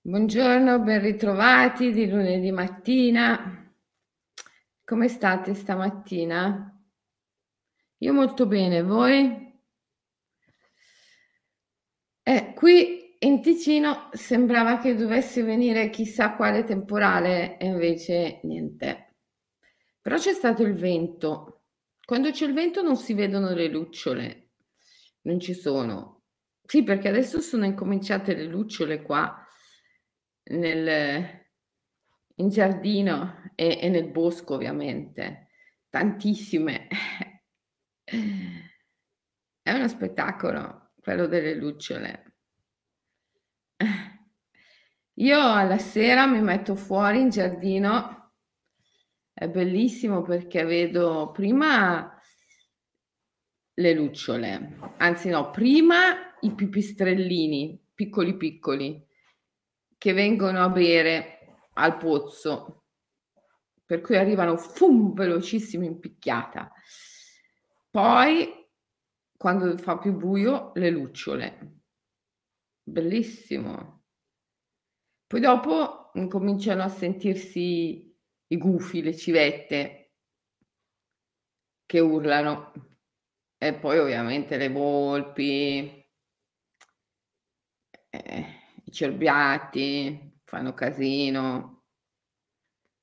Buongiorno, ben ritrovati di lunedì mattina. Come state stamattina? Io molto bene, voi? Eh, qui in Ticino sembrava che dovesse venire chissà quale temporale e invece niente. Però c'è stato il vento. Quando c'è il vento non si vedono le lucciole, non ci sono. Sì, perché adesso sono incominciate le lucciole qua nel, in giardino e, e nel bosco ovviamente, tantissime. È uno spettacolo quello delle lucciole. Io alla sera mi metto fuori in giardino, è bellissimo perché vedo prima le lucciole, anzi no, prima i pipistrellini, piccoli piccoli, che vengono a bere al pozzo, per cui arrivano fum, velocissimi in picchiata. Poi, quando fa più buio, le lucciole. Bellissimo. Poi dopo incominciano a sentirsi i gufi, le civette che urlano. E poi ovviamente le volpi. Eh cerbiati, fanno casino,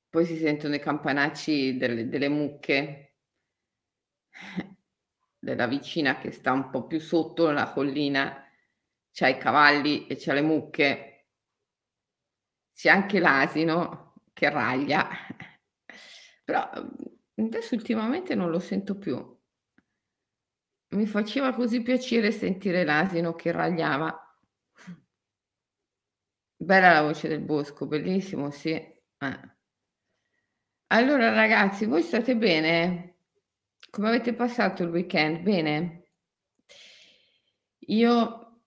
poi si sentono i campanacci delle, delle mucche della vicina che sta un po' più sotto la collina, c'ha i cavalli e c'ha le mucche, c'è anche l'asino che raglia, però adesso ultimamente non lo sento più. Mi faceva così piacere sentire l'asino che ragliava. Bella la voce del bosco, bellissimo, sì. Eh. Allora ragazzi, voi state bene? Come avete passato il weekend? Bene? Io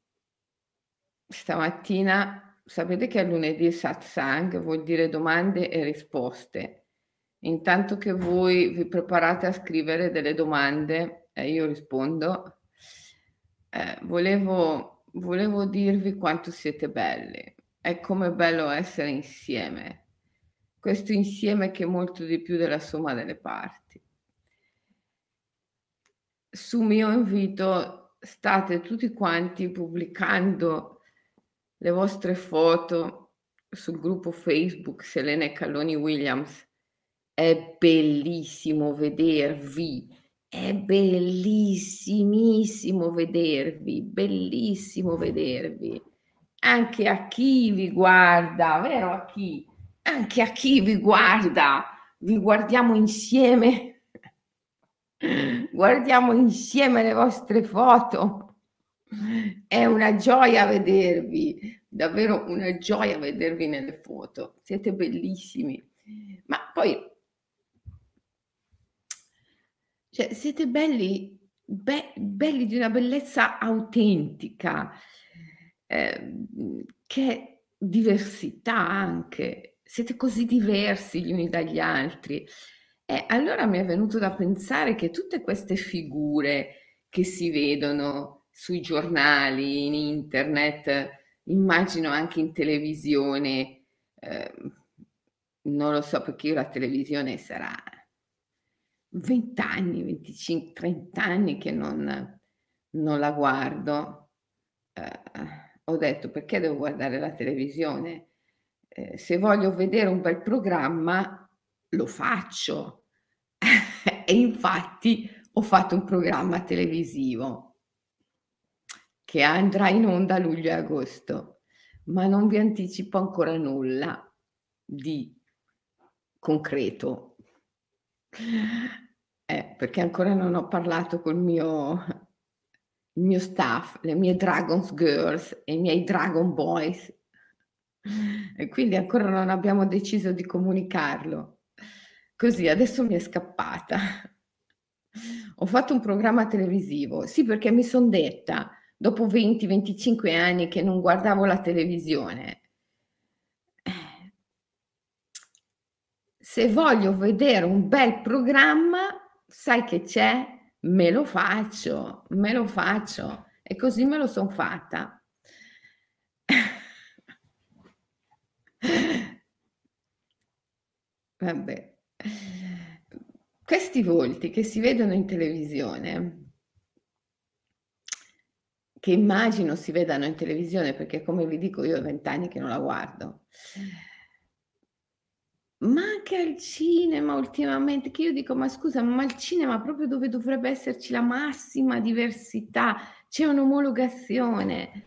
stamattina, sapete che è lunedì satsang, vuol dire domande e risposte. Intanto che voi vi preparate a scrivere delle domande e io rispondo, eh, volevo, volevo dirvi quanto siete belli è come bello essere insieme. Questo insieme che è molto di più della somma delle parti. Su mio invito state tutti quanti pubblicando le vostre foto sul gruppo Facebook Selene Calloni Williams. È bellissimo vedervi, è bellissimissimo vedervi, bellissimo vedervi anche a chi vi guarda, vero a chi? Anche a chi vi guarda, vi guardiamo insieme, guardiamo insieme le vostre foto. È una gioia vedervi, davvero una gioia vedervi nelle foto. Siete bellissimi. Ma poi, cioè, siete belli, be- belli di una bellezza autentica eh, che diversità anche, siete così diversi gli uni dagli altri. E allora mi è venuto da pensare che tutte queste figure che si vedono sui giornali, in internet, immagino anche in televisione, eh, non lo so perché io la televisione sarà 20 anni, 25, 30 anni che non, non la guardo. Eh, ho detto perché devo guardare la televisione? Eh, se voglio vedere un bel programma, lo faccio. e infatti ho fatto un programma televisivo che andrà in onda a luglio e agosto, ma non vi anticipo ancora nulla di concreto. Eh, perché ancora non ho parlato col mio il mio staff, le mie Dragons Girls e i miei Dragon Boys. E quindi ancora non abbiamo deciso di comunicarlo. Così adesso mi è scappata. Ho fatto un programma televisivo, sì perché mi sono detta, dopo 20-25 anni che non guardavo la televisione, se voglio vedere un bel programma, sai che c'è? me lo faccio, me lo faccio. E così me lo sono fatta. Vabbè, questi volti che si vedono in televisione, che immagino si vedano in televisione perché come vi dico io ho vent'anni che non la guardo, ma anche al cinema ultimamente, che io dico: "Ma scusa, ma il cinema proprio dove dovrebbe esserci la massima diversità, c'è un'omologazione".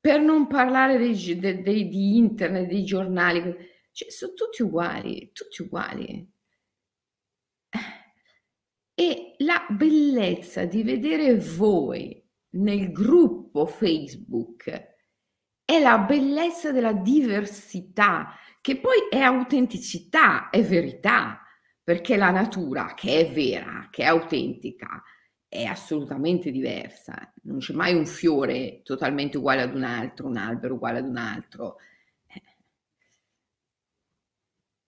Per non parlare dei g de dei di internet, dei giornali, cioè so' tutti uguali, tutti uguali. E la bellezza di vedere voi nel gruppo Facebook è la bellezza della diversità, che poi è autenticità, è verità, perché la natura che è vera, che è autentica, è assolutamente diversa. Non c'è mai un fiore totalmente uguale ad un altro, un albero uguale ad un altro.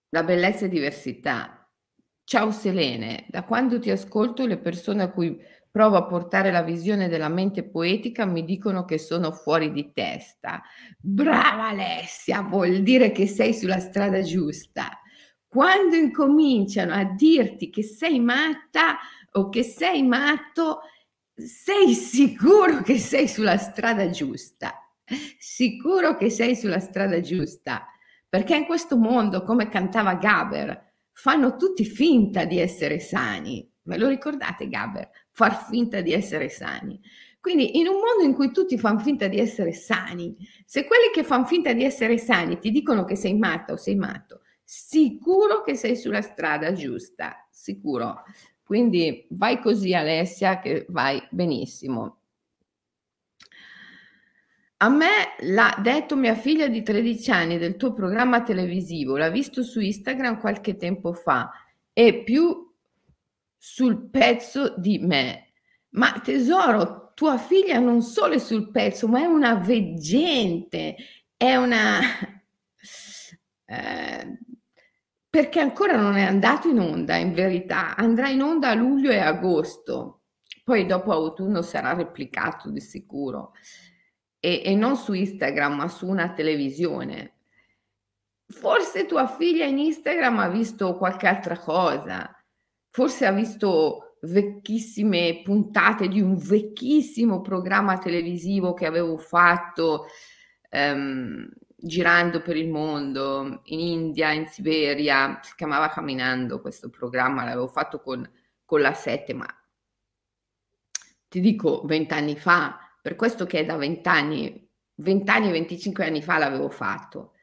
La bellezza è diversità. Ciao Selene, da quando ti ascolto le persone a cui provo a portare la visione della mente poetica, mi dicono che sono fuori di testa. Brava Alessia, vuol dire che sei sulla strada giusta. Quando incominciano a dirti che sei matta o che sei matto, sei sicuro che sei sulla strada giusta. Sicuro che sei sulla strada giusta. Perché in questo mondo, come cantava Gaber, fanno tutti finta di essere sani. Me lo ricordate Gaber? Far finta di essere sani. Quindi in un mondo in cui tutti fanno finta di essere sani, se quelli che fanno finta di essere sani ti dicono che sei matta o sei matto, sicuro che sei sulla strada giusta, sicuro. Quindi vai così Alessia che vai benissimo. A me l'ha detto mia figlia di 13 anni del tuo programma televisivo, l'ha visto su Instagram qualche tempo fa e più sul pezzo di me. Ma tesoro, tua figlia non solo è sul pezzo, ma è una veggente, è una... Eh, perché ancora non è andato in onda, in verità. Andrà in onda a luglio e agosto. Poi dopo autunno sarà replicato di sicuro. E, e non su Instagram, ma su una televisione. Forse tua figlia in Instagram ha visto qualche altra cosa forse ha visto vecchissime puntate di un vecchissimo programma televisivo che avevo fatto ehm, girando per il mondo, in India, in Siberia, si chiamava Camminando questo programma, l'avevo fatto con, con la 7, ma ti dico vent'anni fa, per questo che è da vent'anni, vent'anni, 25 anni fa l'avevo fatto.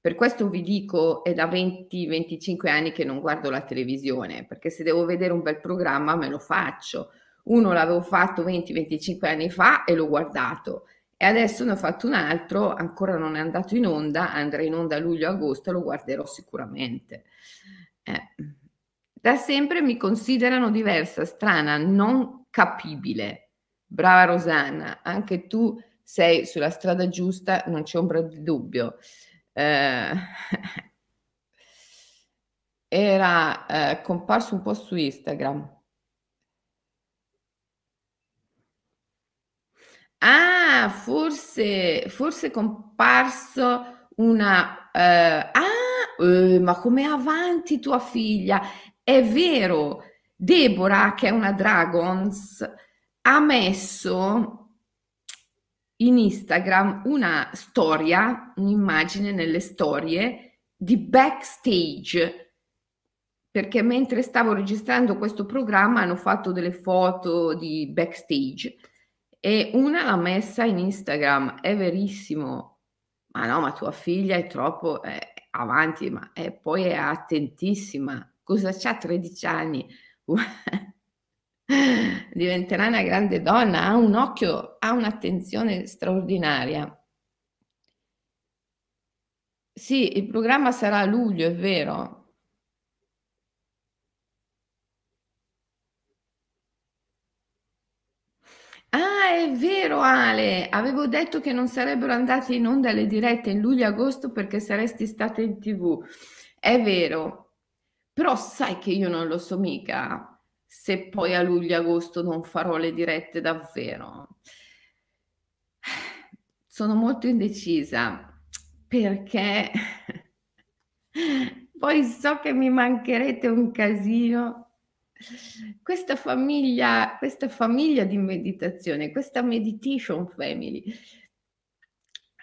Per questo vi dico, è da 20-25 anni che non guardo la televisione, perché se devo vedere un bel programma me lo faccio. Uno l'avevo fatto 20-25 anni fa e l'ho guardato e adesso ne ho fatto un altro, ancora non è andato in onda, andrà in onda a luglio-agosto, lo guarderò sicuramente. Eh. Da sempre mi considerano diversa, strana, non capibile. Brava Rosanna, anche tu sei sulla strada giusta, non c'è ombra di dubbio eh, era eh, comparso un po' su Instagram. Ah, forse, forse è comparso una... Eh, ah, eh, ma come avanti tua figlia? È vero, Deborah, che è una Dragons, ha messo in Instagram una storia, un'immagine nelle storie di backstage, perché mentre stavo registrando questo programma hanno fatto delle foto di backstage e una l'ha messa in Instagram, è verissimo, ma no, ma tua figlia è troppo eh, avanti, ma è, poi è attentissima, cosa c'ha 13 anni? diventerà una grande donna, ha un occhio, ha un'attenzione straordinaria. Sì, il programma sarà a luglio, è vero. Ah, è vero Ale, avevo detto che non sarebbero andate in onda le dirette in luglio-agosto perché saresti stata in tv. È vero, però sai che io non lo so mica se poi a luglio-agosto non farò le dirette davvero. Sono molto indecisa perché Poi so che mi mancherete un casino. Questa famiglia questa famiglia di meditazione, questa meditation family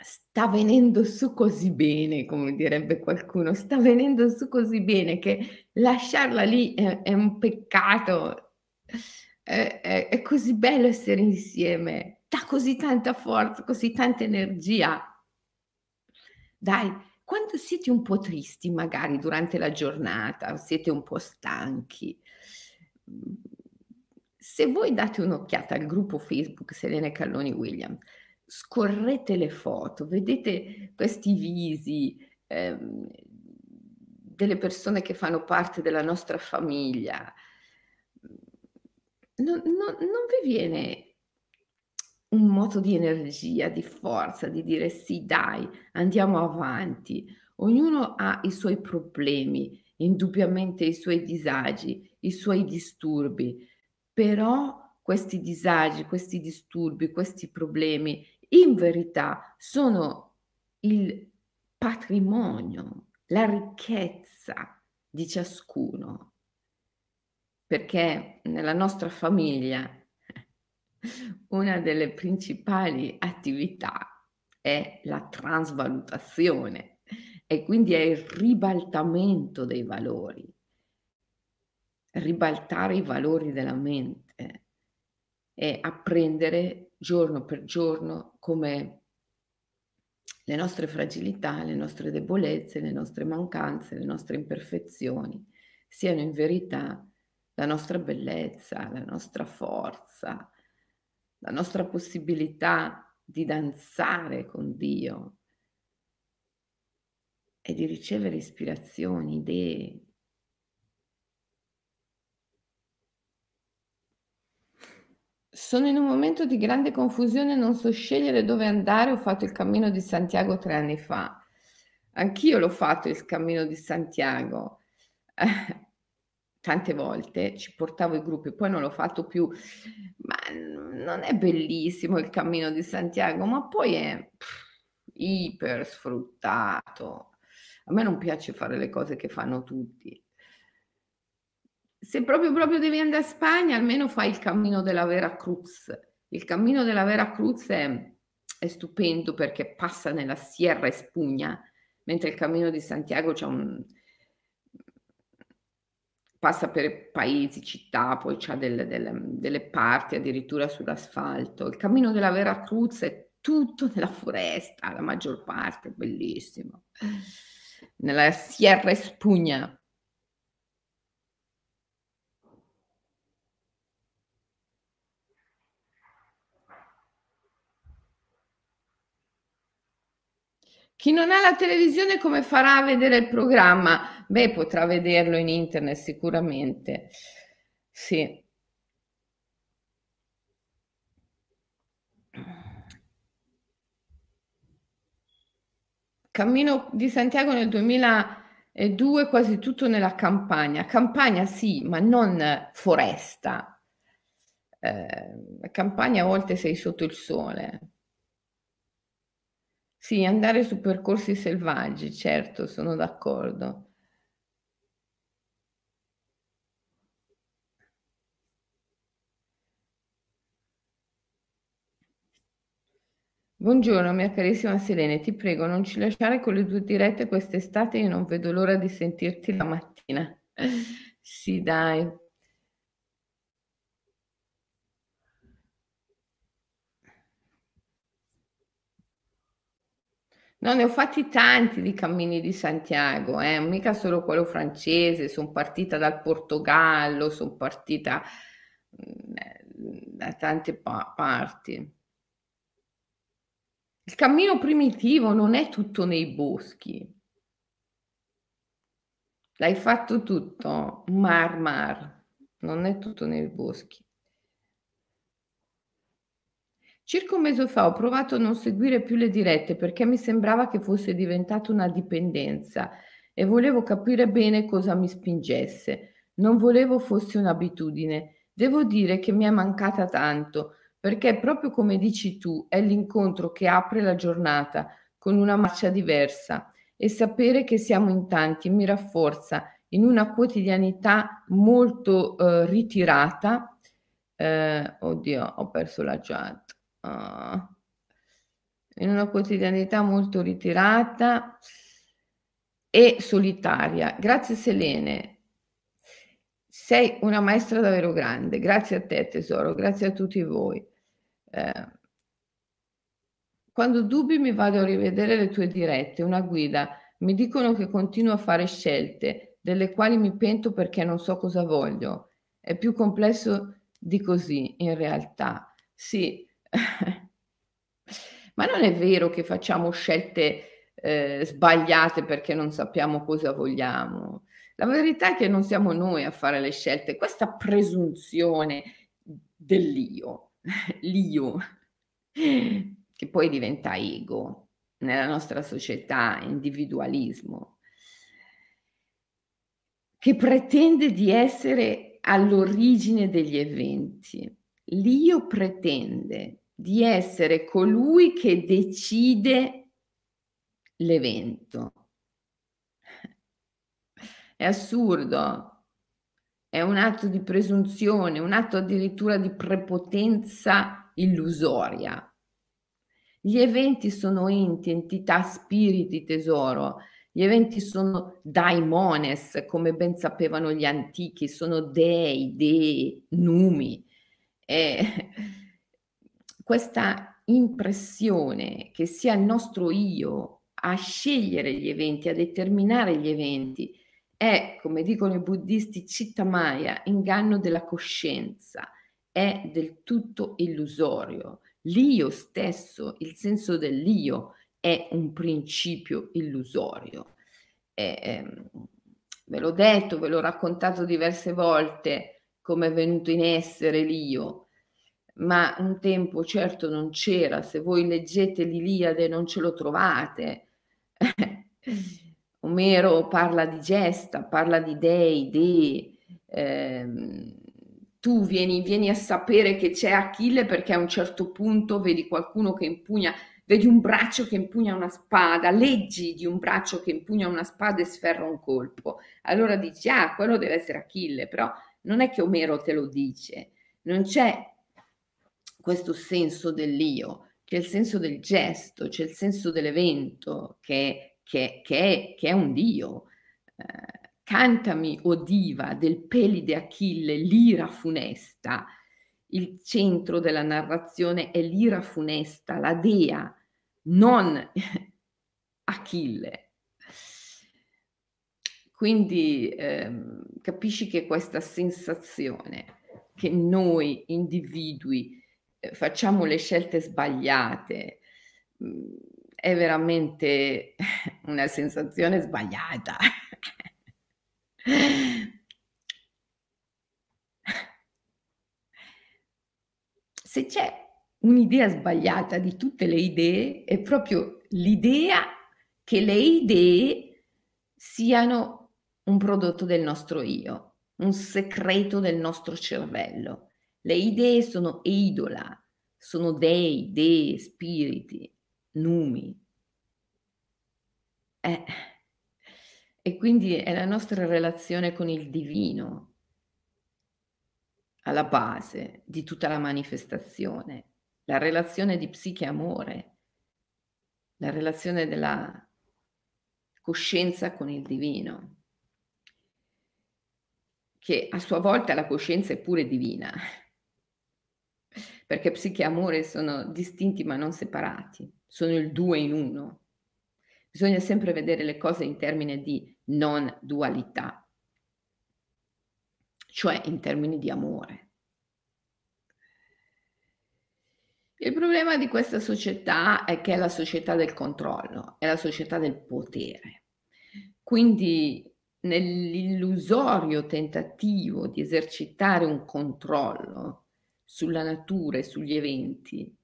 sta venendo su così bene, come direbbe qualcuno, sta venendo su così bene che lasciarla lì è è un peccato. È è è così bello essere insieme, dà così tanta forza, così tanta energia. Dai, quando siete un po' tristi magari durante la giornata siete un po' stanchi, mhmm, se voi date un'occhiata al gruppo Facebook Selene Calloni Williams, scorrete le foto, vedete questi visi, ehm, delle persone che fanno parte della nostra famiglia, non non non vi viene un moto di energia, di forza, di dire: "Sì dai, andiamo avanti." Ognuno ha i suoi problemi, indubbiamente i suoi disagi, i suoi disturbi, però questi disagi, questi disturbi, questi problemi in verità sono il patrimonio, la ricchezza di ciascuno. Perché nella nostra famiglia una delle principali attività è la trasvalutazione e quindi è il ribaltamento dei valori. Ribaltare i valori della mente e apprendere giorno per giorno come le nostre fragilità, le nostre debolezze, le nostre mancanze, le nostre imperfezioni siano in verità la nostra bellezza, la nostra forza, la nostra possibilità di danzare con Dio e di ricevere ispirazioni, idee. Sono in un momento di grande confusione, non so scegliere dove andare, ho fatto il cammino di Santiago tre anni fa. Anch'io l'ho fatto il cammino di Santiago. tante volte ci portavo i gruppi, poi non l'ho fatto più, ma non è bellissimo il cammino di Santiago, ma poi è pff, iper sfruttato. A me non piace fare le cose che fanno tutti. Se proprio, proprio devi andare a Spagna, almeno fai il cammino della Vera Cruz. Il cammino della Vera Cruz è, è stupendo perché passa nella Sierra Espugna, mentre il cammino di Santiago c'è un, passa per paesi, città, poi c'ha delle, delle, delle parti addirittura sull'asfalto. Il cammino della Vera Cruz è tutto nella foresta, la maggior parte, bellissimo. Nella Sierra Espugna. Chi non ha la televisione come farà a vedere il programma? Beh, potrà vederlo in internet sicuramente. Sì. Cammino di Santiago nel 2002, quasi tutto nella campagna. Campagna sì, ma non foresta. Eh, campagna a volte sei sotto il sole. Sì, andare su percorsi selvaggi, certo, sono d'accordo. Buongiorno mia carissima Selene, ti prego non ci lasciare con le tue dirette quest'estate, io non vedo l'ora di sentirti la mattina. Sì, dai. No, ne ho fatti tanti di cammini di Santiago, eh, mica solo quello francese, son partita dal Portogallo, son partita, mhmm, ehm, da tante pa parti. Il cammino primitivo non è tutto nei boschi. L'hai fatto tutto? Mar mar, non è tutto nei boschi. Circa un mese fa ho provato a non seguire più le dirette perché mi sembrava che fosse diventata una dipendenza e volevo capire bene cosa mi spingesse. Non volevo fosse un'abitudine. Devo dire che mi è mancata tanto perché proprio come dici tu è l'incontro che apre la giornata con una marcia diversa e sapere che siamo in tanti mi rafforza in una quotidianità molto eh, ritirata. Eh, oddio, ho perso la chat. In una quotidianità molto ritirata e solitaria. Grazie Selene. Sei una maestra davvero grande. Grazie a te tesoro, grazie a tutti voi. Eh, quando dubbi mi vado a rivedere le tue dirette, una guida. Mi dicono che continuo a fare scelte, delle quali mi pento perché non so cosa voglio. È più complesso di così, in realtà. Sì, ma non è vero che facciamo scelte eh, sbagliate perché non sappiamo cosa vogliamo. La verità è che non siamo noi a fare le scelte. Questa presunzione dell'io, l'io, che poi diventa ego nella nostra società, individualismo, che pretende di essere all'origine degli eventi. L'io pretende di essere colui che decide l'evento. È assurdo, è un atto di presunzione, un atto addirittura di prepotenza illusoria. Gli eventi sono enti, entità, spiriti, tesoro. Gli eventi sono daimones, come ben sapevano gli antichi, sono dei, dei, numi. E questa impressione che sia il nostro io a scegliere gli eventi, a determinare gli eventi, è, come dicono i buddisti, citta maya, inganno della coscienza, è del tutto illusorio l'io stesso, il senso dell'io è un principio illusorio. E, ehm, ve l'ho detto, ve l'ho raccontato diverse volte come è venuto in essere l'io, ma un tempo certo non c'era. Se voi leggete l'Iliade non ce lo trovate. Omero parla di gesta, parla di dei, dei. Ehm, tu vieni, vieni a sapere che c'è Achille perché a un certo punto vedi qualcuno che impugna, vedi un braccio che impugna una spada, leggi di un braccio che impugna una spada e sferra un colpo. Allora dici, ah, quello deve essere Achille, però non è che Omero te lo dice, non c'è questo senso dell'io, c'è il senso del gesto, c'è il senso dell'evento che, che, che, è, che è un Dio. Eh, Cantami, o diva, del pelide Achille, l'ira funesta. Il centro della narrazione è l'ira funesta, la dea, non Achille. Quindi ehm, capisci che questa sensazione che noi individui facciamo le scelte sbagliate mm, è veramente una sensazione sbagliata. Se c'è un'idea sbagliata di tutte le idee, è proprio l'idea che le idee siano un prodotto del nostro io, un segreto del nostro cervello. Le idee sono idola, sono dei, dei, spiriti, numi. Eh e quindi è la nostra relazione con il divino alla base di tutta la manifestazione, la relazione di psiche amore, la relazione della coscienza con il divino, che a sua volta la coscienza è pure divina, perché psiche e amore sono distinti ma non separati, sono il due in uno. Bisogna sempre vedere le cose in termini di non dualità, cioè in termini di amore. Il problema di questa società è che è la società del controllo, è la società del potere. Quindi nell'illusorio tentativo di esercitare un controllo sulla natura e sugli eventi,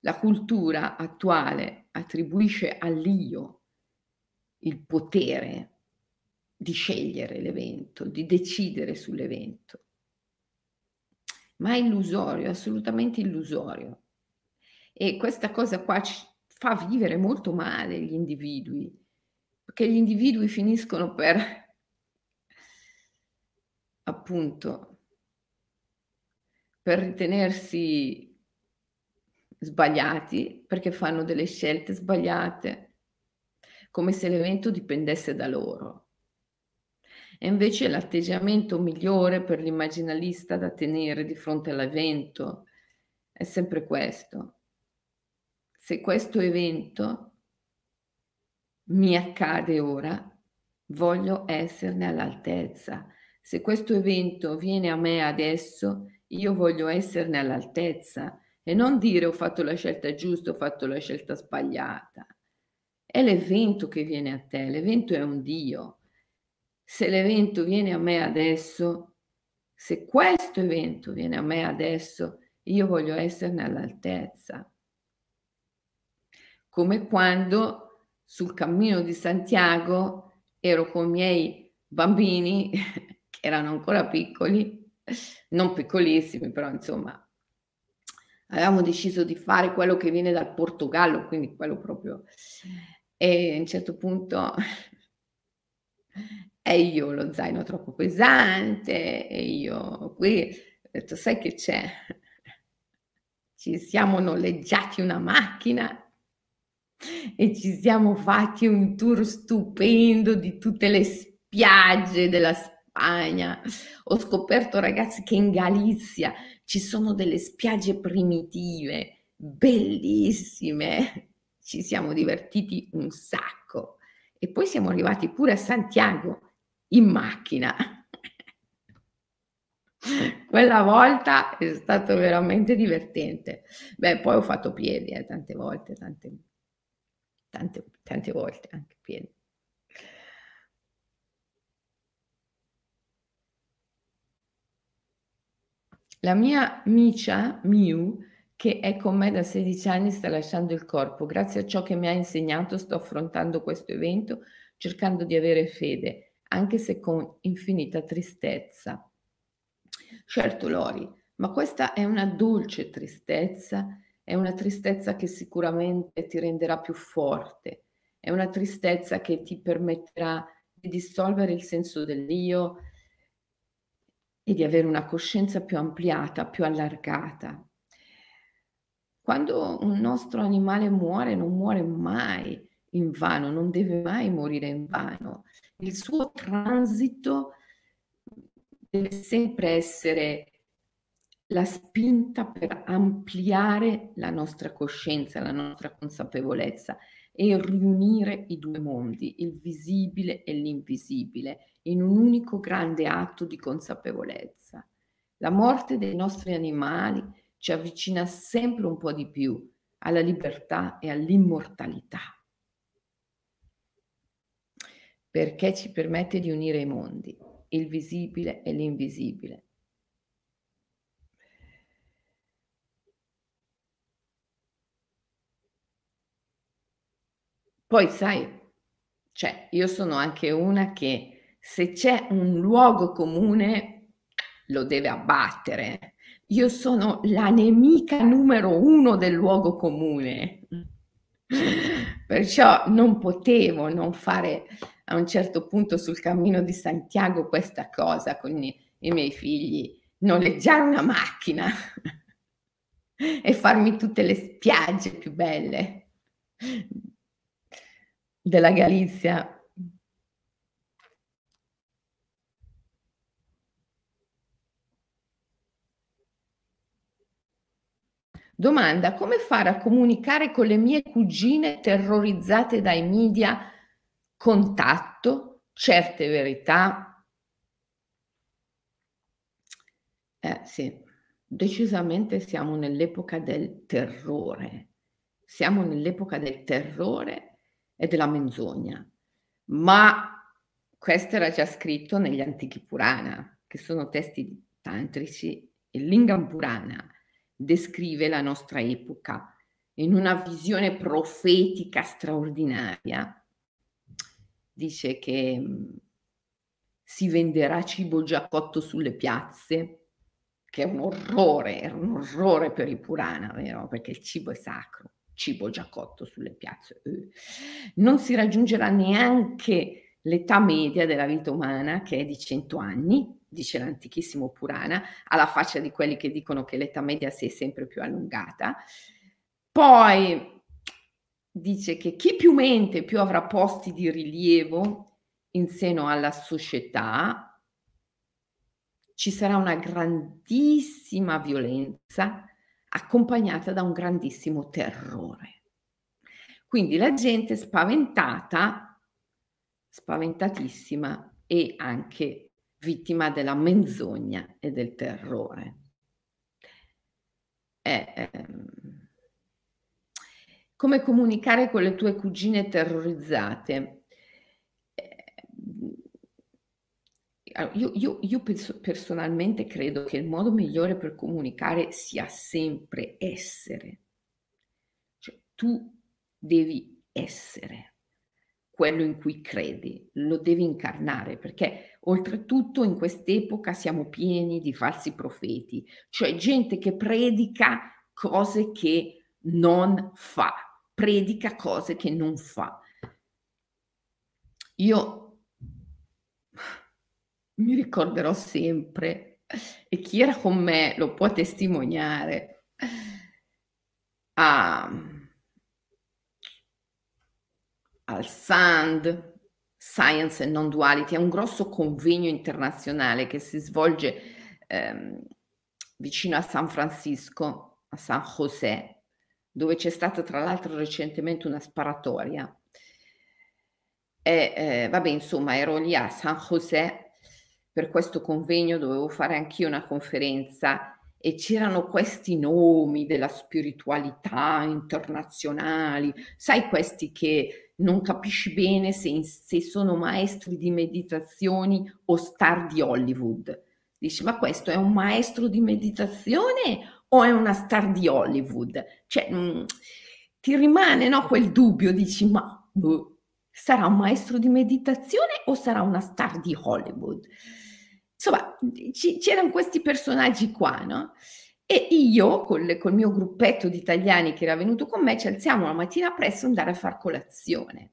la cultura attuale attribuisce all'io il potere di scegliere l'evento, di decidere sull'evento. Ma è illusorio, assolutamente illusorio. E questa cosa qua ci fa vivere molto male gli individui, Perché gli individui finiscono per appunto per ritenersi sbagliati, perché fanno delle scelte sbagliate, come se l'evento dipendesse da loro. E invece l'atteggiamento migliore per l'immaginalista da tenere di fronte all'evento è sempre questo. Se questo evento mi accade ora, voglio esserne all'altezza. Se questo evento viene a me adesso, io voglio esserne all'altezza e non dire ho fatto la scelta giusta, ho fatto la scelta sbagliata. È l'evento che viene a te, l'evento è un Dio. Se l'evento viene a me adesso, se questo evento viene a me adesso, io voglio esserne all'altezza. Come quando sul cammino di Santiago ero con i miei bambini, che erano ancora piccoli, non piccolissimi, però insomma, avevamo deciso di fare quello che viene dal Portogallo, quindi quello proprio... E a un certo punto e io lo zaino troppo pesante e io qui ho detto sai che c'è ci siamo noleggiati una macchina e ci siamo fatti un tour stupendo di tutte le spiagge della Spagna. Ho scoperto, ragazzi, che in Galizia ci sono delle spiagge primitive, bellissime. Ci siamo divertiti un sacco. E poi siamo arrivati pure a Santiago in macchina. Quella volta è stato veramente divertente. Beh, poi ho fatto piedi eh, tante volte, tante, tante, tante volte anche piedi. La mia Micia, Miu, che è con me da 16 anni, sta lasciando il corpo. Grazie a ciò che mi ha insegnato sto affrontando questo evento cercando di avere fede, anche se con infinita tristezza. Certo, Lori, ma questa è una dolce tristezza, è una tristezza che sicuramente ti renderà più forte, è una tristezza che ti permetterà di dissolvere il senso dell'io e di avere una coscienza più ampliata, più allargata. Quando un nostro animale muore, non muore mai in vano, non deve mai morire in vano. Il suo transito deve sempre essere la spinta per ampliare la nostra coscienza, la nostra consapevolezza e riunire i due mondi, il visibile e l'invisibile, in un unico grande atto di consapevolezza. La morte dei nostri animali ci avvicina sempre un po' di più alla libertà e all'immortalità perché ci permette di unire i mondi, il visibile e l'invisibile. Poi sai, cioè io sono anche una che se c'è un luogo comune lo deve abbattere. Io sono la nemica numero uno del luogo comune. Perciò non potevo non fare a un certo punto sul cammino di Santiago questa cosa con i, i miei figli, noleggiare una macchina e farmi tutte le spiagge più belle della Galizia. Domanda, come fare a comunicare con le mie cugine terrorizzate dai media contatto, certe verità. Eh sì, decisamente siamo nell'epoca del terrore. Siamo nell'epoca del terrore e della menzogna. Ma questo era già scritto negli antichi Purana, che sono testi tantrici, e Lingam Purana descrive la nostra epoca in una visione profetica straordinaria dice che mhmm, si venderà cibo già cotto sulle piazze, che è un orrore, è un orrore per i Purana, vero? Perché il cibo è sacro, cibo già cotto sulle piazze. Eh. Non si raggiungerà neanche l'età media della vita umana, che è di 100 anni, dice l'antichissimo Purana, alla faccia di quelli che dicono che l'età media si è sempre più allungata. Poi dice che chi più mente più avrà posti di rilievo in seno alla società, ci sarà una grandissima violenza accompagnata da un grandissimo terrore. Quindi la gente spaventata, spaventatissima e anche vittima della menzogna e del terrore. È, ehm, come comunicare con le tue cugine terrorizzate? io, io, io penso, personalmente credo che il modo migliore per comunicare sia sempre essere. Cioè, tu devi essere quello in cui credi, lo devi incarnare, perché oltretutto in quest'epoca siamo pieni di falsi profeti, cioè gente che predica cose che non fa, predica cose che non fa. Io mi ricorderò sempre e chi era con me lo può testimoniare. A, al SAND, Science and Non-Duality, è un grosso convegno internazionale che si svolge ehm, vicino a San Francisco, a San José, dove c'è stata tra l'altro recentemente una sparatoria. E, eh, vabbè, insomma, ero lì a San José per questo convegno dovevo fare anch'io una conferenza e c'erano questi nomi della spiritualità internazionali, sai questi che non capisci bene se, se sono maestri di meditazioni o star di Hollywood. Dici, ma questo è un maestro di meditazione o è una star di Hollywood? Cioè, mh, mm, ti rimane no, quel dubbio, dici, ma boh, sarà un maestro di meditazione o sarà una star di Hollywood? Insomma, c- c'erano questi personaggi qua, no? E io, col, col mio gruppetto di italiani che era venuto con me, ci alziamo la mattina presto ad andare a far colazione.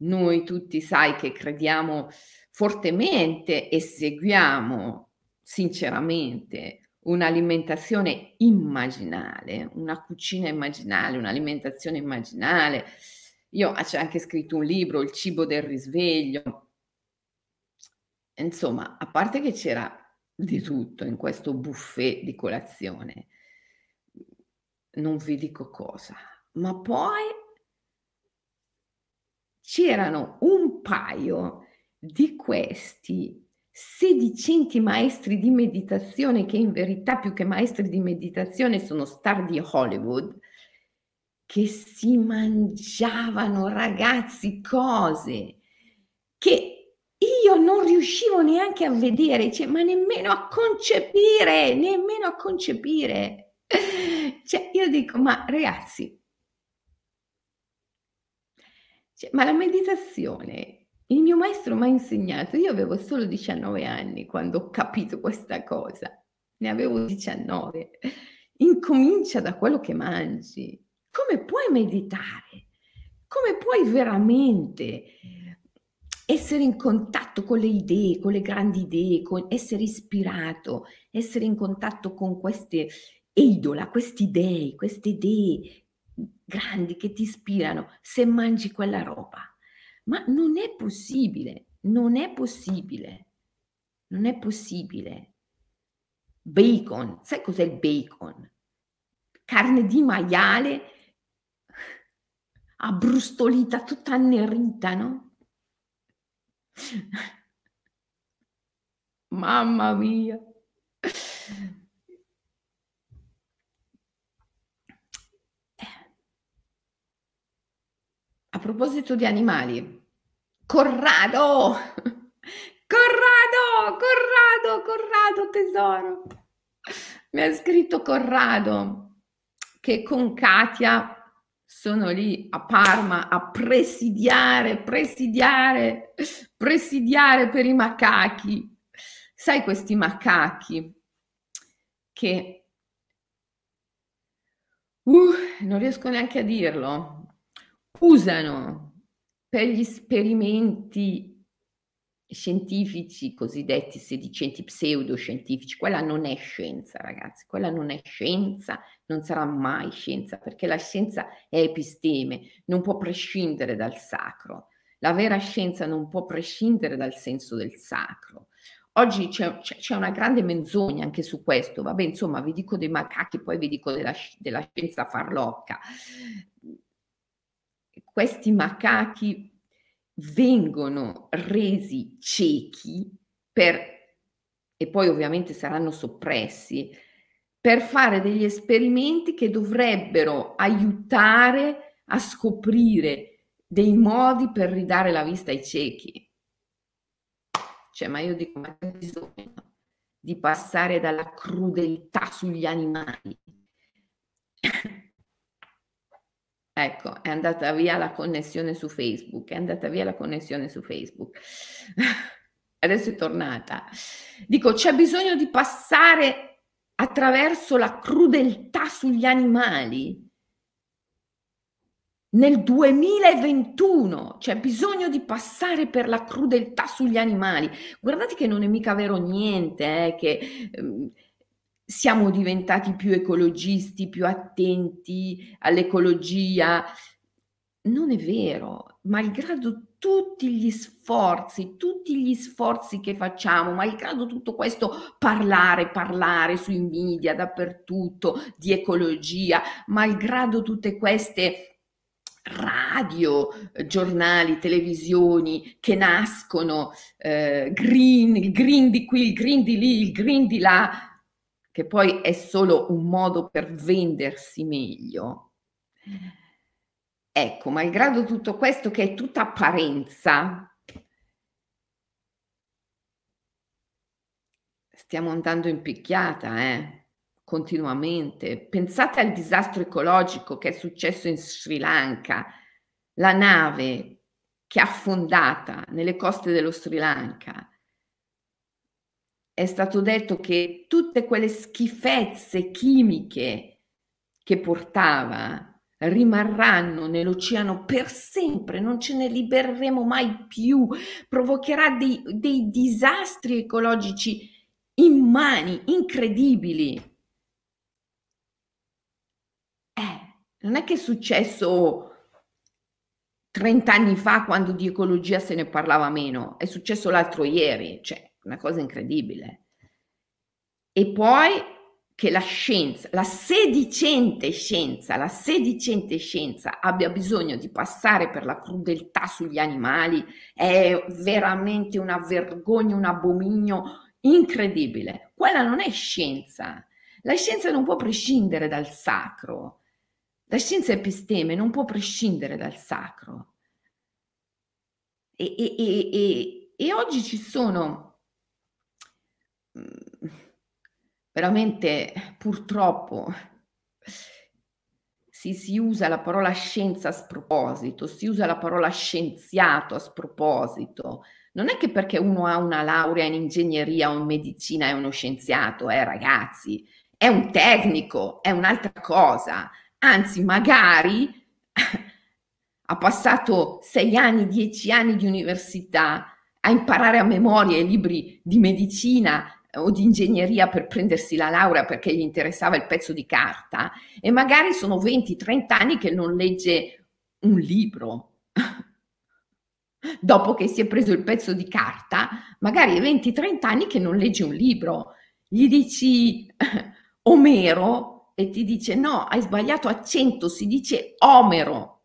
Noi tutti, sai, che crediamo fortemente e seguiamo sinceramente un'alimentazione immaginale, una cucina immaginale, un'alimentazione immaginale. Io c'è anche scritto un libro, Il cibo del risveglio, Insomma, a parte che c'era di tutto in questo buffet di colazione, non vi dico cosa, ma poi c'erano un paio di questi sedicenti maestri di meditazione che in verità più che maestri di meditazione sono star di Hollywood che si mangiavano ragazzi cose che riuscivo neanche a vedere, cioè, ma nemmeno a concepire, nemmeno a concepire. Cioè, io dico, ma ragazzi, cioè, ma la meditazione, il mio maestro mi ha insegnato, io avevo solo 19 anni quando ho capito questa cosa, ne avevo 19. Incomincia da quello che mangi. Come puoi meditare? Come puoi veramente essere in contatto con le idee, con le grandi idee, con essere ispirato, essere in contatto con queste idola, questi dei, queste idee grandi che ti ispirano se mangi quella roba. Ma non è possibile, non è possibile, non è possibile. Bacon, sai cos'è il bacon? Carne di maiale abbrustolita, tutta annerita, no? Mamma mia. A proposito di animali, Corrado! Corrado, Corrado, Corrado tesoro. Mi ha scritto Corrado che con Katia sono lì a Parma a presidiare, presidiare, presidiare per i macachi. Sai questi macachi che uh, non riesco neanche a dirlo, usano per gli esperimenti scientifici cosiddetti sedicenti pseudoscientifici, quella non è scienza ragazzi, quella non è scienza, non sarà mai scienza perché la scienza è episteme, non può prescindere dal sacro. La vera scienza non può prescindere dal senso del sacro. Oggi c'è, c'è, una grande menzogna anche su questo, vabbè insomma vi dico dei macachi, poi vi dico della, della scienza farlocca. Questi macachi vengono resi ciechi per, e poi ovviamente saranno soppressi, per fare degli esperimenti che dovrebbero aiutare a scoprire dei modi per ridare la vista ai ciechi. Cioè, ma io dico, ma c'è bisogno di passare dalla crudeltà sugli animali. Ecco, è andata via la connessione su Facebook, è andata via la connessione su Facebook. Adesso è tornata. Dico, c'è bisogno di passare attraverso la crudeltà sugli animali nel 2021 c'è bisogno di passare per la crudeltà sugli animali. Guardate che non è mica vero niente, eh, che ehm, siamo diventati più ecologisti, più attenti all'ecologia. Non è vero, malgrado tutti gli sforzi, tutti gli sforzi che facciamo, malgrado tutto questo parlare, parlare sui media dappertutto di ecologia, malgrado tutte queste radio, giornali, televisioni che nascono, eh, green, il green di qui, il green di lì, il green di là, che poi è solo un modo per vendersi meglio. Ecco, malgrado tutto questo che è tutta apparenza, stiamo andando in picchiata, eh? continuamente. Pensate al disastro ecologico che è successo in Sri Lanka, la nave che è affondata nelle coste dello Sri Lanka. È stato detto che tutte quelle schifezze chimiche che portava rimarranno nell'oceano per sempre, non ce ne libereremo mai più, provocherà dei, dei disastri ecologici immani, incredibili. non è che è successo 30 anni fa quando di ecologia se ne parlava meno, è successo l'altro ieri, cioè una cosa incredibile. E poi che la scienza, la sedicente scienza, la sedicente scienza abbia bisogno di passare per la crudeltà sugli animali è veramente una vergogna, un abominio incredibile. Quella non è scienza. La scienza non può prescindere dal sacro. La scienza episteme non può prescindere dal sacro. E, e, e, e oggi ci sono veramente purtroppo si, si, usa la parola scienza a sproposito, si usa la parola scienziato a sproposito. Non è che perché uno ha una laurea in ingegneria o in medicina è uno scienziato, eh ragazzi, è un tecnico, è un'altra cosa anzi magari ha passato sei anni, dieci anni di università a imparare a memoria i libri di medicina o di ingegneria per prendersi la laurea perché gli interessava il pezzo di carta e magari sono 20-30 anni che non legge un libro. Dopo che si è preso il pezzo di carta, magari 20-30 anni che non legge un libro. Gli dici Omero e ti dice no, hai sbagliato accento, si dice Omero.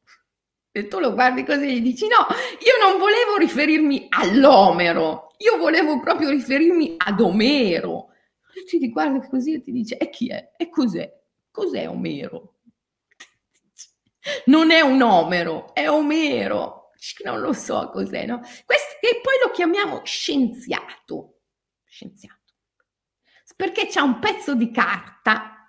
E tu lo guardi così e gli dici no, io non volevo riferirmi all'Omero, io volevo proprio riferirmi ad Omero. E ti guarda così e ti dice e chi è? E cos'è? Cos'è Omero? Non è un Omero, è Omero. Non lo so cos'è, no? Questo, e poi lo chiamiamo scienziato. Scienziato. Perché c'ha un pezzo di carta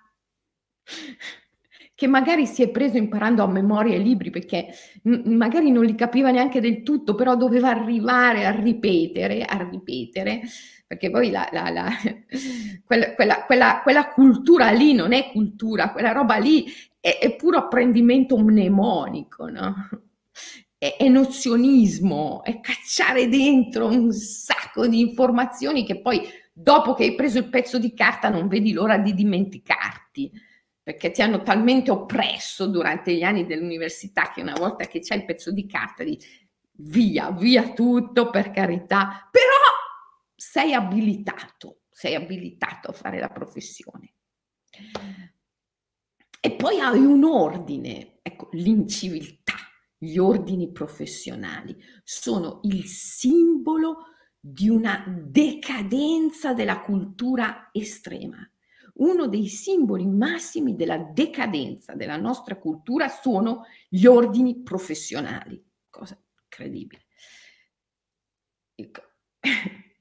che magari si è preso imparando a memoria i libri perché m- magari non li capiva neanche del tutto, però doveva arrivare a ripetere, a ripetere, perché poi la, la, la, quella, quella, quella, quella cultura lì non è cultura, quella roba lì è, è puro apprendimento mnemonico, no? È, è nozionismo, è cacciare dentro un sacco di informazioni che poi dopo che hai preso il pezzo di carta non vedi l'ora di dimenticarti perché ti hanno talmente oppresso durante gli anni dell'università che una volta che c'è il pezzo di carta dici via, via tutto per carità, però sei abilitato, sei abilitato a fare la professione. E poi hai un ordine, ecco, l'inciviltà, gli ordini professionali sono il simbolo di una decadenza della cultura estrema. Uno dei simboli massimi della decadenza della nostra cultura sono gli ordini professionali, cosa incredibile.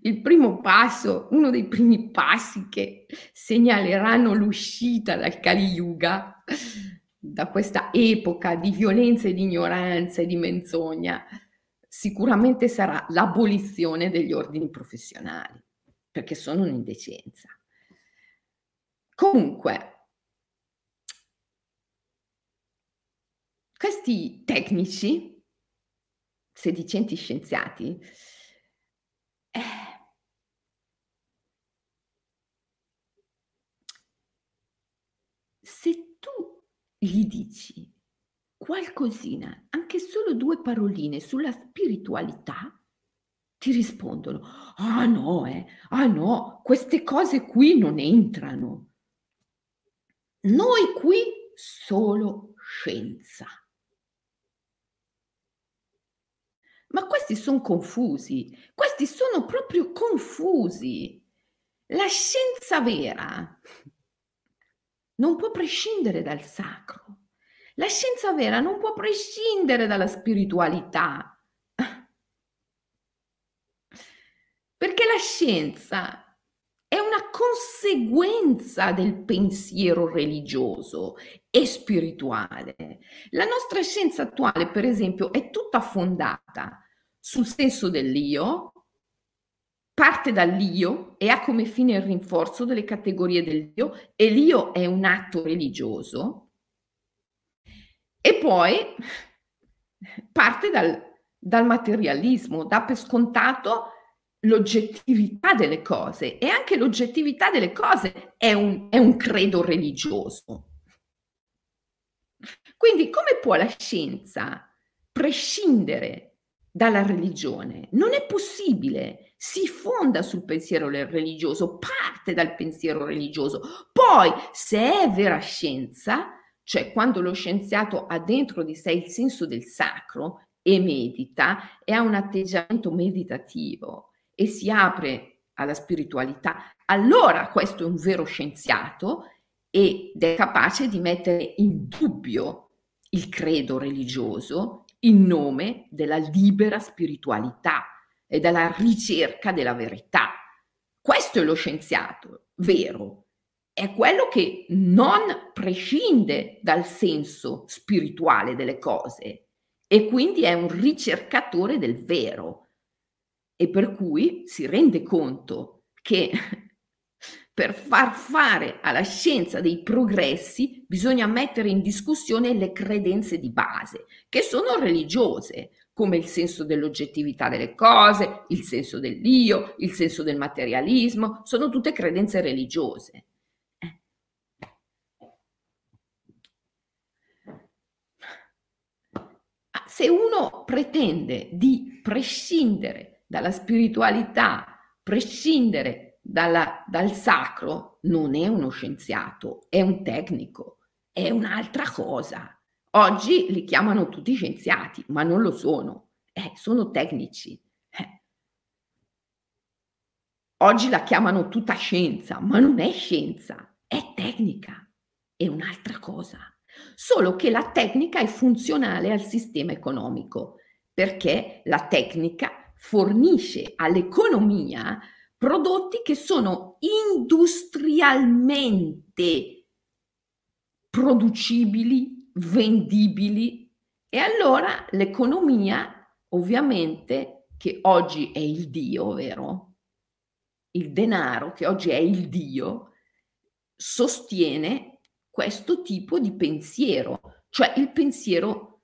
Il primo passo, uno dei primi passi che segnaleranno l'uscita dal Kali Yuga, da questa epoca di violenza e di ignoranza e di menzogna, sicuramente sarà l'abolizione degli ordini professionali, perché sono un'indecenza. Comunque, questi tecnici, sedicenti scienziati, eh, se tu gli dici qualcosina, anche solo due paroline sulla spiritualità, ti rispondono, ah no, eh, ah no, queste cose qui non entrano. Noi qui solo scienza. Ma questi sono confusi, questi sono proprio confusi. La scienza vera non può prescindere dal sacro. La scienza vera non può prescindere dalla spiritualità. Perché la scienza è una conseguenza del pensiero religioso e spirituale. La nostra scienza attuale, per esempio, è tutta fondata sul senso dell'io, parte dall'io e ha come fine il rinforzo delle categorie dell'io e l'io è un atto religioso e poi parte dal, dal materialismo, dà per scontato l'oggettività delle cose e anche l'oggettività delle cose è un, è un credo religioso. Quindi come può la scienza prescindere dalla religione. Non è possibile, si fonda sul pensiero religioso, parte dal pensiero religioso. Poi, se è vera scienza, cioè quando lo scienziato ha dentro di sé il senso del sacro e medita e ha un atteggiamento meditativo e si apre alla spiritualità, allora questo è un vero scienziato ed è capace di mettere in dubbio il credo religioso in nome della libera spiritualità e della ricerca della verità. Questo è lo scienziato vero, è quello che non prescinde dal senso spirituale delle cose e quindi è un ricercatore del vero e per cui si rende conto che per far fare alla scienza dei progressi bisogna mettere in discussione le credenze di base, che sono religiose, come il senso dell'oggettività delle cose, il senso dell'io, il senso del materialismo, sono tutte credenze religiose. Eh. Se uno pretende di prescindere dalla spiritualità, prescindere dalla, dal sacro non è uno scienziato, è un tecnico, è un'altra cosa. Oggi li chiamano tutti scienziati, ma non lo sono, eh, sono tecnici. Eh. Oggi la chiamano tutta scienza, ma non è scienza, è tecnica, è un'altra cosa. Solo che la tecnica è funzionale al sistema economico, perché la tecnica fornisce all'economia prodotti che sono industrialmente producibili, vendibili e allora l'economia ovviamente che oggi è il Dio, vero? Il denaro che oggi è il Dio sostiene questo tipo di pensiero, cioè il pensiero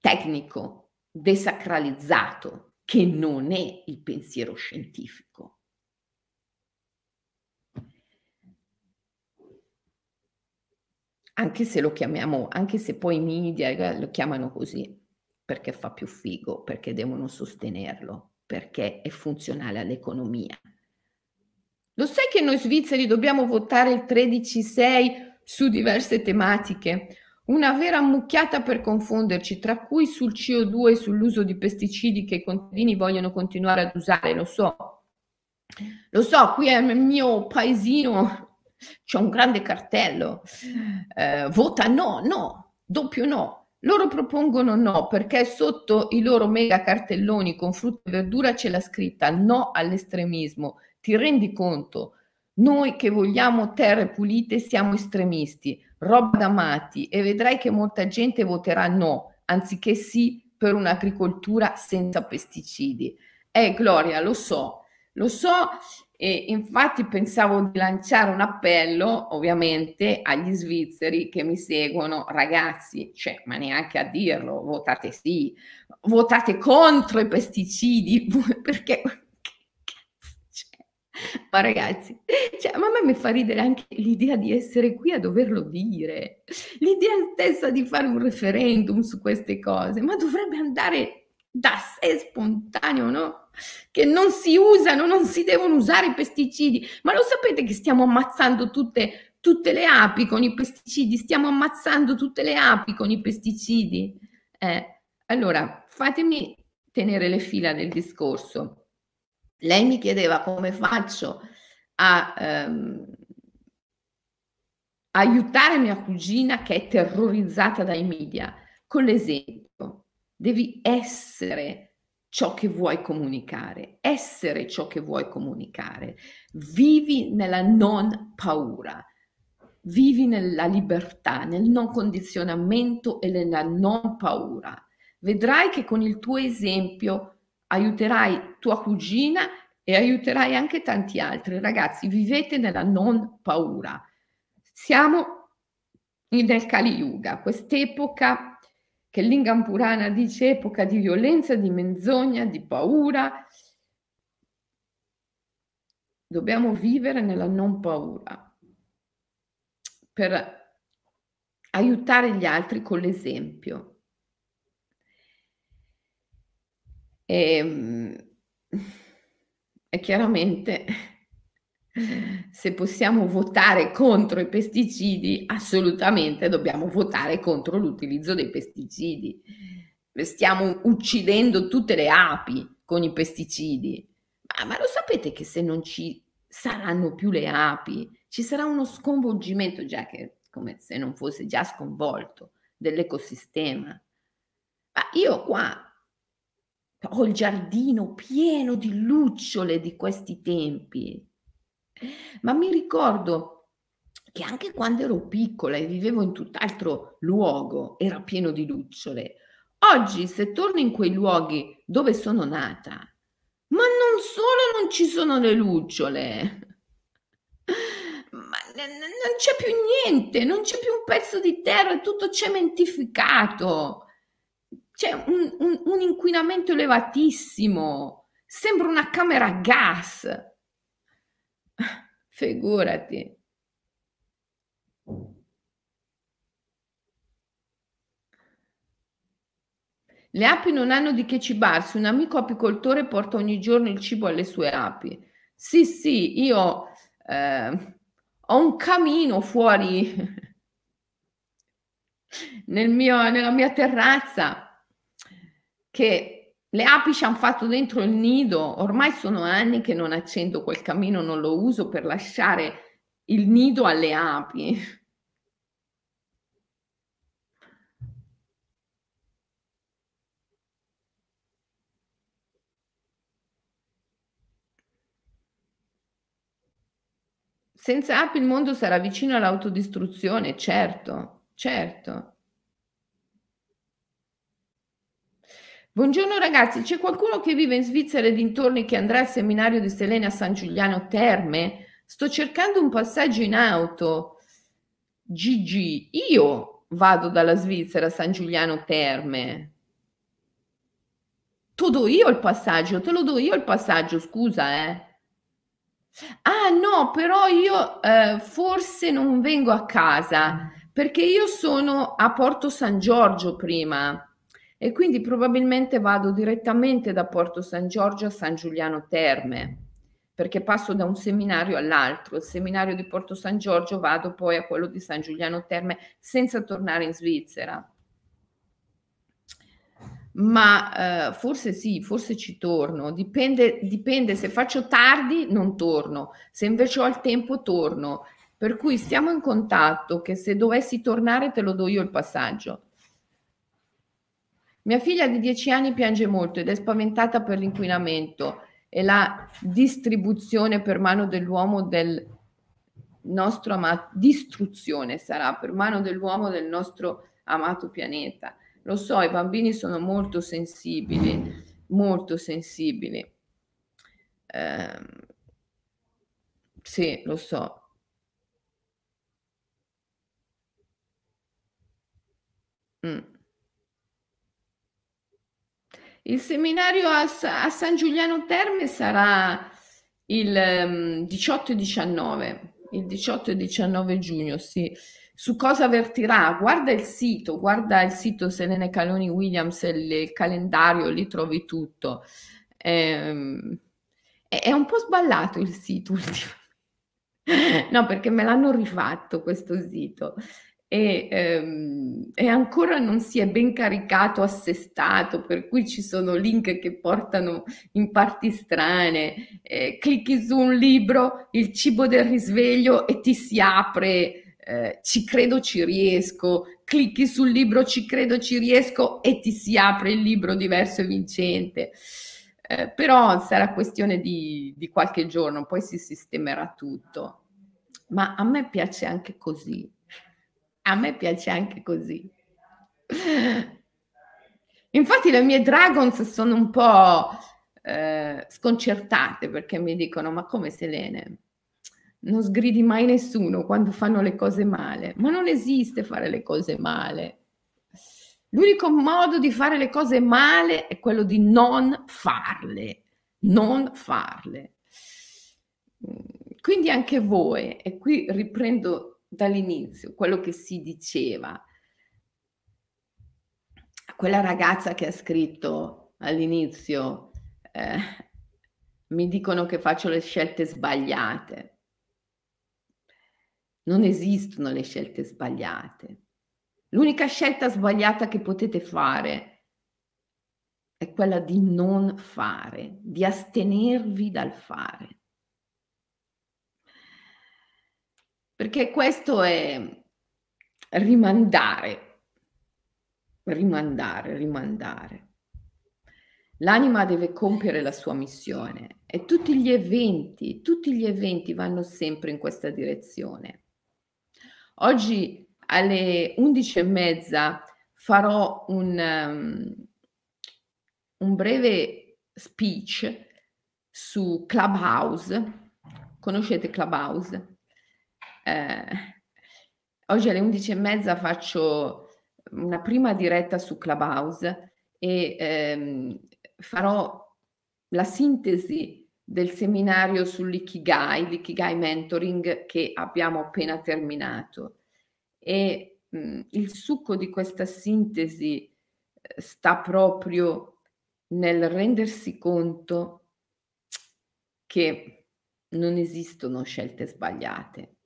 tecnico, desacralizzato, che non è il pensiero scientifico. Anche se lo chiamiamo, anche se poi i media lo chiamano così, perché fa più figo, perché devono sostenerlo, perché è funzionale all'economia. Lo sai che noi svizzeri dobbiamo votare il 13-6 su diverse tematiche? Una vera mucchiata per confonderci, tra cui sul CO2 e sull'uso di pesticidi che i contadini vogliono continuare ad usare, lo so. Lo so, qui il mio paesino, c'è un grande cartello, eh, vota no, no, doppio no. Loro propongono no perché sotto i loro mega cartelloni con frutta e verdura c'è la scritta no all'estremismo. Ti rendi conto? Noi che vogliamo terre pulite siamo estremisti roba da matti e vedrai che molta gente voterà no, anziché sì per un'agricoltura senza pesticidi. Eh, Gloria, lo so, lo so e infatti pensavo di lanciare un appello, ovviamente, agli svizzeri che mi seguono, ragazzi, cioè, ma neanche a dirlo, votate sì, votate contro i pesticidi, perché ma ragazzi, cioè, ma a me mi fa ridere anche l'idea di essere qui a doverlo dire, l'idea stessa di fare un referendum su queste cose, ma dovrebbe andare da sé spontaneo, no? Che non si usano, non si devono usare i pesticidi, ma lo sapete che stiamo ammazzando tutte, tutte le api con i pesticidi, stiamo ammazzando tutte le api con i pesticidi. Eh, allora, fatemi tenere le fila del discorso. Lei mi chiedeva come faccio a ehm, aiutare mia cugina che è terrorizzata dai media con l'esempio. Devi essere ciò che vuoi comunicare, essere ciò che vuoi comunicare. Vivi nella non paura, vivi nella libertà, nel non condizionamento e nella non paura. Vedrai che con il tuo esempio aiuterai tua cugina e aiuterai anche tanti altri. Ragazzi, vivete nella non paura. Siamo nel Kali Yuga, quest'epoca che Lingam Purana dice epoca di violenza, di menzogna, di paura. Dobbiamo vivere nella non paura per aiutare gli altri con l'esempio. E, ehm, e chiaramente se possiamo votare contro i pesticidi, assolutamente dobbiamo votare contro l'utilizzo dei pesticidi. Stiamo uccidendo tutte le api con i pesticidi. Ma, ma lo sapete che se non ci saranno più le api, ci sarà uno sconvolgimento, già che come se non fosse già sconvolto, dell'ecosistema. Ma io qua ho il giardino pieno di lucciole di questi tempi. Ma mi ricordo che anche quando ero piccola e vivevo in tutt'altro luogo, era pieno di lucciole. Oggi, se torno in quei luoghi dove sono nata, ma non solo non ci sono le lucciole, ma non c'è più niente, non c'è più un pezzo di terra, è tutto cementificato. C'è un, un, un inquinamento elevatissimo, sembra una camera a gas. Figurati. Le api non hanno di che cibarsi. Un amico apicoltore porta ogni giorno il cibo alle sue api. Sì, sì, io eh, ho un camino fuori nel mio, nella mia terrazza che le api ci hanno fatto dentro il nido, ormai sono anni che non accendo quel camino, non lo uso per lasciare il nido alle api. Senza api il mondo sarà vicino all'autodistruzione, certo, certo. Buongiorno ragazzi, c'è qualcuno che vive in Svizzera e dintorni che andrà al seminario di Selene a San Giuliano Terme? Sto cercando un passaggio in auto. Gigi, io vado dalla Svizzera a San Giuliano Terme. Tu do io il passaggio, te lo do io il passaggio, scusa, eh. Ah no, però io eh, forse non vengo a casa perché io sono a Porto San Giorgio prima e quindi probabilmente vado direttamente da Porto San Giorgio a San Giuliano Terme perché passo da un seminario all'altro. Il seminario di Porto San Giorgio vado poi a quello di San Giuliano Terme senza tornare in Svizzera. Ma eh, forse sì, forse ci torno. Dipende, dipende, se faccio tardi non torno, se invece ho il tempo torno. Per cui stiamo in contatto che se dovessi tornare te lo do io il passaggio. Mia figlia di 10 anni piange molto ed è spaventata per l'inquinamento e la distribuzione per mano dell'uomo del nostro amato, distruzione sarà per mano dell'uomo del nostro amato pianeta. Lo so, i bambini sono molto sensibili, molto sensibili. Eh, sì, lo so. Mm. Il seminario a, a San Giuliano Terme sarà il 18 ehm, e 19, il 18 e 19 giugno, sì. Su cosa vertirà? Guarda il sito, guarda il sito Selene Caloni Williams, il, calendario, lì trovi tutto. Ehm, è, è un po' sballato il sito ultimamente. No, perché me l'hanno rifatto questo sito e, ehm, e, ancora non si è ben caricato, assestato, per cui ci sono link che portano in parti strane. Eh, clicchi su un libro, il cibo del risveglio e ti si apre. Eh, ci credo, ci riesco. Clicchi sul libro, ci credo, ci riesco e ti si apre il libro diverso e vincente. Eh, però sarà questione di, di qualche giorno, poi si sistemerà tutto. Ma a me piace anche così a me piace anche così. Infatti le mie dragons sono un po' eh, sconcertate perché mi dicono ma come Selene? Non sgridi mai nessuno quando fanno le cose male, ma non esiste fare le cose male. L'unico modo di fare le cose male è quello di non farle, non farle. Quindi anche voi, e qui riprendo dall'inizio, quello che si diceva. Quella ragazza che ha scritto all'inizio, eh, mi dicono che faccio le scelte sbagliate. Non esistono le scelte sbagliate. L'unica scelta sbagliata che potete fare è quella di non fare, di astenervi dal fare. Perché questo è rimandare, rimandare, rimandare. L'anima deve compiere la sua missione e tutti gli eventi, tutti gli eventi vanno sempre in questa direzione. Oggi alle 11 e mezza farò un, um, un breve speech su Clubhouse. Conoscete Clubhouse? Eh, oggi alle 11.30 faccio una prima diretta su Clubhouse e ehm, farò la sintesi del seminario sull'Ikigai, l'Ikigai Mentoring che abbiamo appena terminato. E mh, il succo di questa sintesi eh, sta proprio nel rendersi conto che non esistono scelte sbagliate,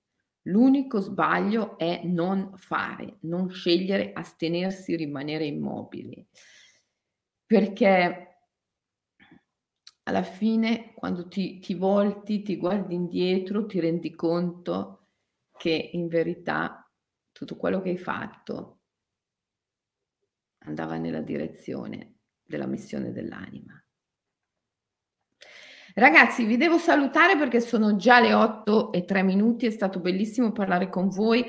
L'unico sbaglio è non fare, non scegliere, astenersi, rimanere immobili. Perché alla fine, quando ti, ti volti, ti guardi indietro, ti rendi conto che in verità tutto quello che hai fatto andava nella direzione della missione dell'anima. Ragazzi, vi devo salutare perché sono già le 8 e 3 minuti, è stato bellissimo parlare con voi.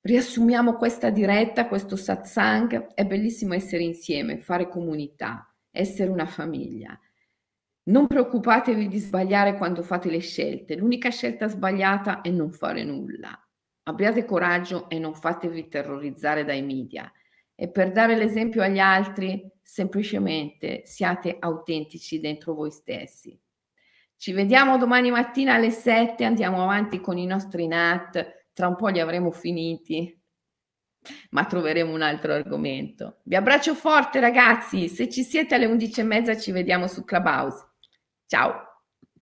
Riassumiamo questa diretta, questo satsang, è bellissimo essere insieme, fare comunità, essere una famiglia. Non preoccupatevi di sbagliare quando fate le scelte, l'unica scelta sbagliata è non fare nulla. abbiate coraggio e non fatevi terrorizzare dai media. E per dare l'esempio agli altri, semplicemente siate autentici dentro voi stessi. Ci vediamo domani mattina alle 7, andiamo avanti con i nostri NAT, tra un po' li avremo finiti, ma troveremo un altro argomento. Vi abbraccio forte ragazzi, se ci siete alle 11 e mezza ci vediamo su Clubhouse. Ciao!